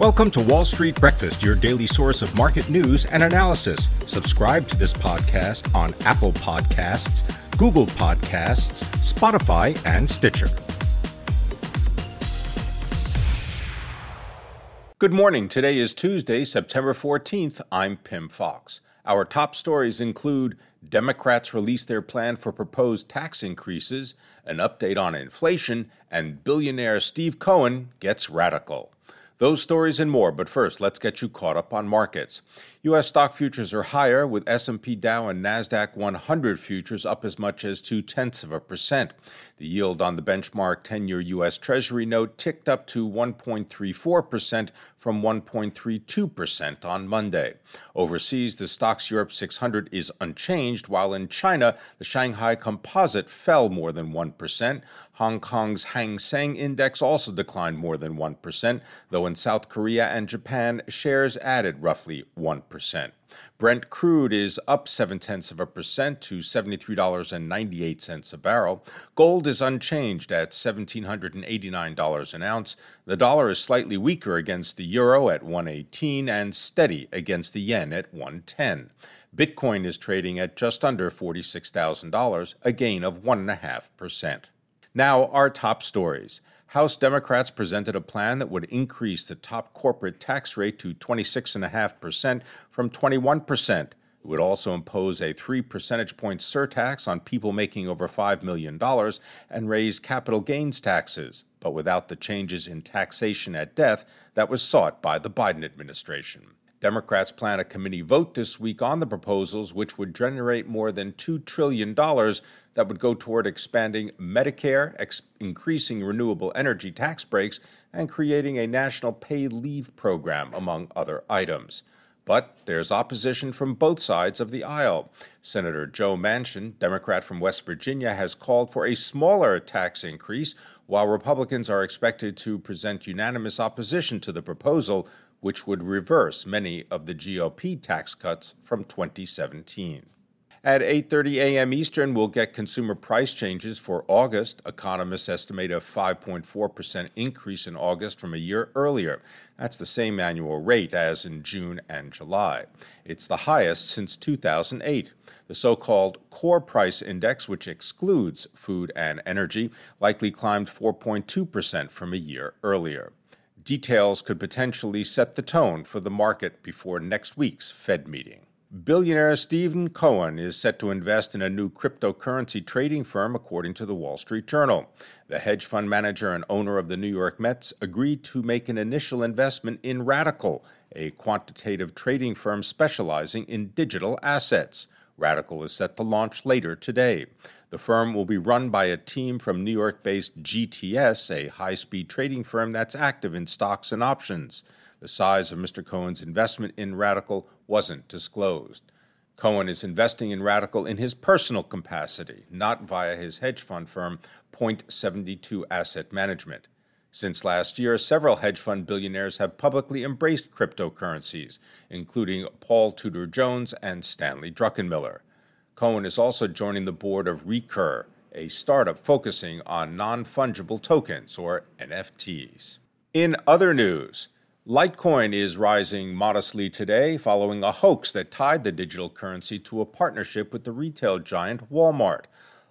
Welcome to Wall Street Breakfast, your daily source of market news and analysis. Subscribe to this podcast on Apple Podcasts, Google Podcasts, Spotify, and Stitcher. Good morning. Today is Tuesday, September 14th. I'm Pim Fox. Our top stories include Democrats release their plan for proposed tax increases, an update on inflation, and billionaire Steve Cohen gets radical. Those stories and more, but first, let's get you caught up on markets. U.S. stock futures are higher, with S&P Dow and Nasdaq 100 futures up as much as two tenths of a percent. The yield on the benchmark 10-year U.S. Treasury note ticked up to 1.34 percent from 1.32 percent on Monday. Overseas, the Stoxx Europe 600 is unchanged, while in China, the Shanghai Composite fell more than one percent. Hong Kong's Hang Seng Index also declined more than 1%, though in South Korea and Japan, shares added roughly 1%. Brent crude is up 7 tenths of a percent to $73.98 a barrel. Gold is unchanged at $1,789 an ounce. The dollar is slightly weaker against the euro at 118 and steady against the yen at 110. Bitcoin is trading at just under $46,000, a gain of 1.5%. Now, our top stories. House Democrats presented a plan that would increase the top corporate tax rate to 26.5% from 21%. It would also impose a 3 percentage point surtax on people making over $5 million and raise capital gains taxes, but without the changes in taxation at death that was sought by the Biden administration. Democrats plan a committee vote this week on the proposals, which would generate more than $2 trillion that would go toward expanding Medicare, ex- increasing renewable energy tax breaks, and creating a national paid leave program, among other items. But there's opposition from both sides of the aisle. Senator Joe Manchin, Democrat from West Virginia, has called for a smaller tax increase, while Republicans are expected to present unanimous opposition to the proposal, which would reverse many of the GOP tax cuts from 2017. At 8:30 a.m. Eastern, we'll get consumer price changes for August. Economists estimate a 5.4% increase in August from a year earlier. That's the same annual rate as in June and July. It's the highest since 2008. The so-called core price index, which excludes food and energy, likely climbed 4.2% from a year earlier. Details could potentially set the tone for the market before next week's Fed meeting. Billionaire Stephen Cohen is set to invest in a new cryptocurrency trading firm, according to the Wall Street Journal. The hedge fund manager and owner of the New York Mets agreed to make an initial investment in Radkl, a quantitative trading firm specializing in digital assets. Radkl is set to launch later today. The firm will be run by a team from New York based GTS, a high speed trading firm that's active in stocks and options. The size of Mr. Cohen's investment in Radkl wasn't disclosed. Cohen is investing in Radkl in his personal capacity, not via his hedge fund firm, Point 72 Asset Management. Since last year, several hedge fund billionaires have publicly embraced cryptocurrencies, including Paul Tudor Jones and Stanley Druckenmiller. Cohen is also joining the board of Recur, a startup focusing on non fungible tokens, or NFTs. In other news, Litecoin is rising modestly today following a hoax that tied the digital currency to a partnership with the retail giant Walmart.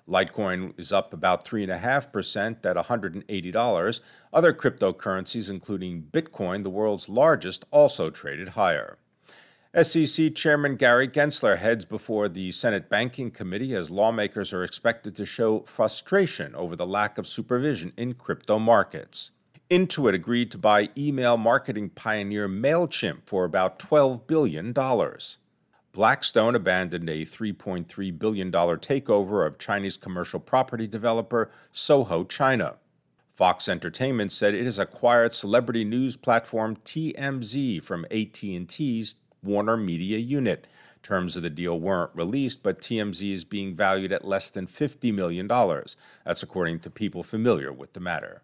Litecoin is up about 3.5% at $180. Other cryptocurrencies, including Bitcoin, the world's largest, also traded higher. SEC Chairman Gary Gensler heads before the Senate Banking Committee as lawmakers are expected to show frustration over the lack of supervision in crypto markets. Intuit agreed to buy email marketing pioneer MailChimp for about $12 billion. Blackstone abandoned a $3.3 billion takeover of Chinese commercial property developer Soho China. Fox Entertainment said it has acquired celebrity news platform TMZ from AT&T's Warner Media unit. Terms of the deal weren't released, but TMZ is being valued at less than $50 million. That's according to people familiar with the matter.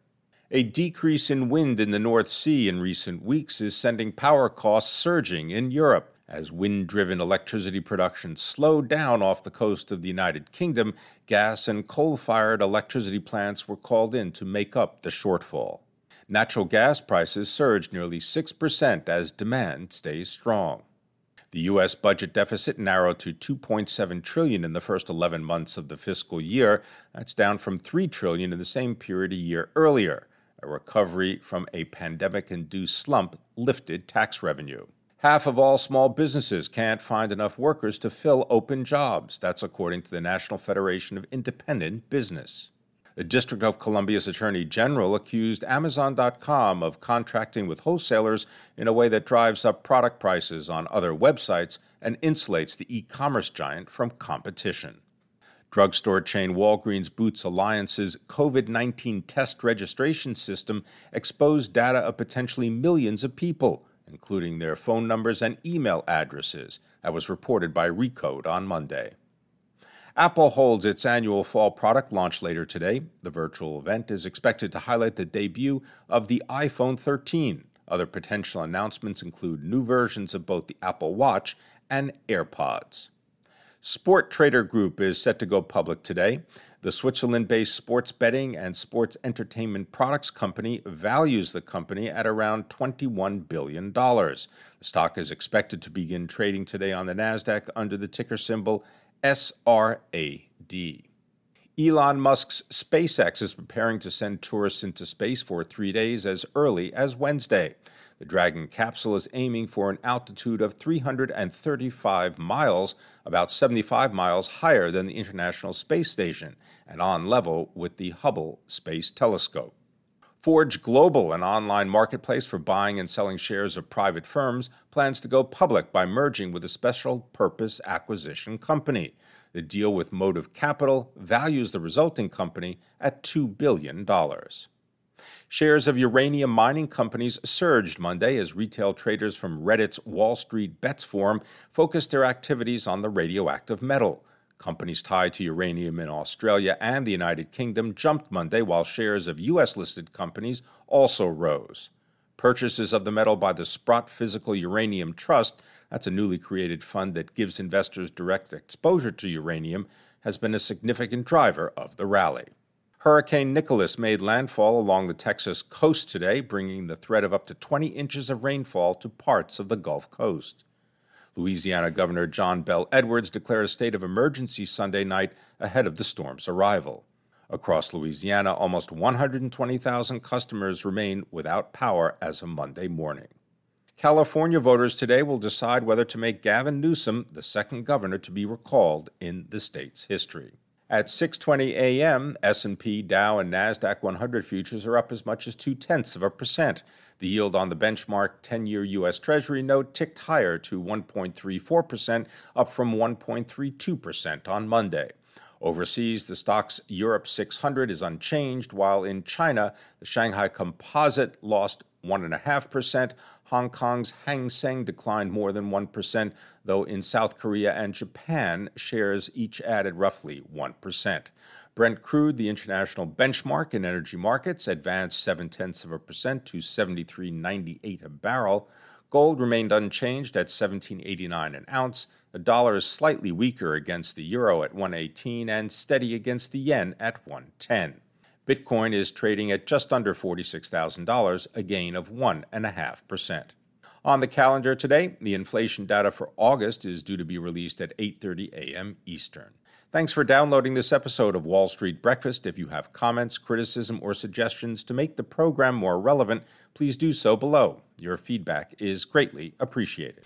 A decrease in wind in the North Sea in recent weeks is sending power costs surging in Europe. As wind driven electricity production slowed down off the coast of the United Kingdom, gas and coal fired electricity plants were called in to make up the shortfall. Natural gas prices surged nearly 6% as demand stays strong. The US budget deficit narrowed to 2.7 trillion in the first 11 months of the fiscal year. That's down from 3 trillion in the same period a year earlier. A recovery from a pandemic-induced slump lifted tax revenue. Half of all small businesses can't find enough workers to fill open jobs. That's according to the National Federation of Independent Business. The District of Columbia's Attorney General accused Amazon.com of contracting with wholesalers in a way that drives up product prices on other websites and insulates the e commerce giant from competition. Drugstore chain Walgreens Boots Alliance's COVID 19 test registration system exposed data of potentially millions of people, including their phone numbers and email addresses. That was reported by Recode on Monday. Apple holds its annual fall product launch later today. The virtual event is expected to highlight the debut of the iPhone 13. Other potential announcements include new versions of both the Apple Watch and AirPods. Sportradar Group is set to go public today. The Switzerland based sports betting and sports entertainment products company values the company at around $21 billion. The stock is expected to begin trading today on the NASDAQ under the ticker symbol SRAD. Elon Musk's SpaceX is preparing to send tourists into space for three days as early as Wednesday. The Dragon capsule is aiming for an altitude of 335 miles, about 75 miles higher than the International Space Station, and on level with the Hubble Space Telescope. Forge Global, an online marketplace for buying and selling shares of private firms, plans to go public by merging with a special purpose acquisition company. The deal with Motive Capital values the resulting company at $2 billion. Shares of uranium mining companies surged Monday as retail traders from Reddit's Wall Street Bets forum focused their activities on the radioactive metal. Companies tied to uranium in Australia and the United Kingdom jumped Monday, while shares of U.S. listed companies also rose. Purchases of the metal by the Sprott Physical Uranium Trust, that's a newly created fund that gives investors direct exposure to uranium, has been a significant driver of the rally. Hurricane Nicholas made landfall along the Texas coast today, bringing the threat of up to 20 inches of rainfall to parts of the Gulf Coast. Louisiana Governor John Bel Edwards declared a state of emergency Sunday night ahead of the storm's arrival. Across Louisiana, almost 120,000 customers remain without power as of Monday morning. California voters today will decide whether to make Gavin Newsom the second governor to be recalled in the state's history. At 6:20 a.m., S&P, Dow, and Nasdaq 100 futures are up as much as two tenths of a percent. The yield on the benchmark 10-year U.S. Treasury note ticked higher to 1.34 percent, up from 1.32 percent on Monday. Overseas, the Stoxx Europe 600 is unchanged, while in China, the Shanghai Composite lost 1.5%. Hong Kong's Hang Seng declined more than 1%, though in South Korea and Japan, shares each added roughly 1%. Brent crude, the international benchmark in energy markets, advanced 7 tenths of a percent to 73.98 a barrel. Gold remained unchanged at 17.89 an ounce. The dollar is slightly weaker against the euro at 118 and steady against the yen at 110. Bitcoin is trading at just under $46,000, a gain of 1.5%. On the calendar today, the inflation data for August is due to be released at 8:30 a.m. Eastern. Thanks for downloading this episode of Wall Street Breakfast. If you have comments, criticism, or suggestions to make the program more relevant, please do so below. Your feedback is greatly appreciated.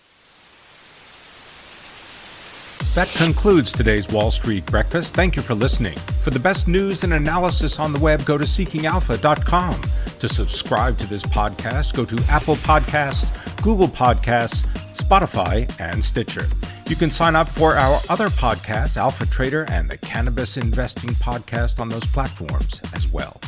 That concludes today's Wall Street Breakfast. Thank you for listening. For the best news and analysis on the web, go to seekingalpha.com. To subscribe to this podcast, go to Apple Podcasts, Google Podcasts, Spotify, and Stitcher. You can sign up for our other podcasts, Alpha Trader and the Cannabis Investing Podcast, on those platforms as well.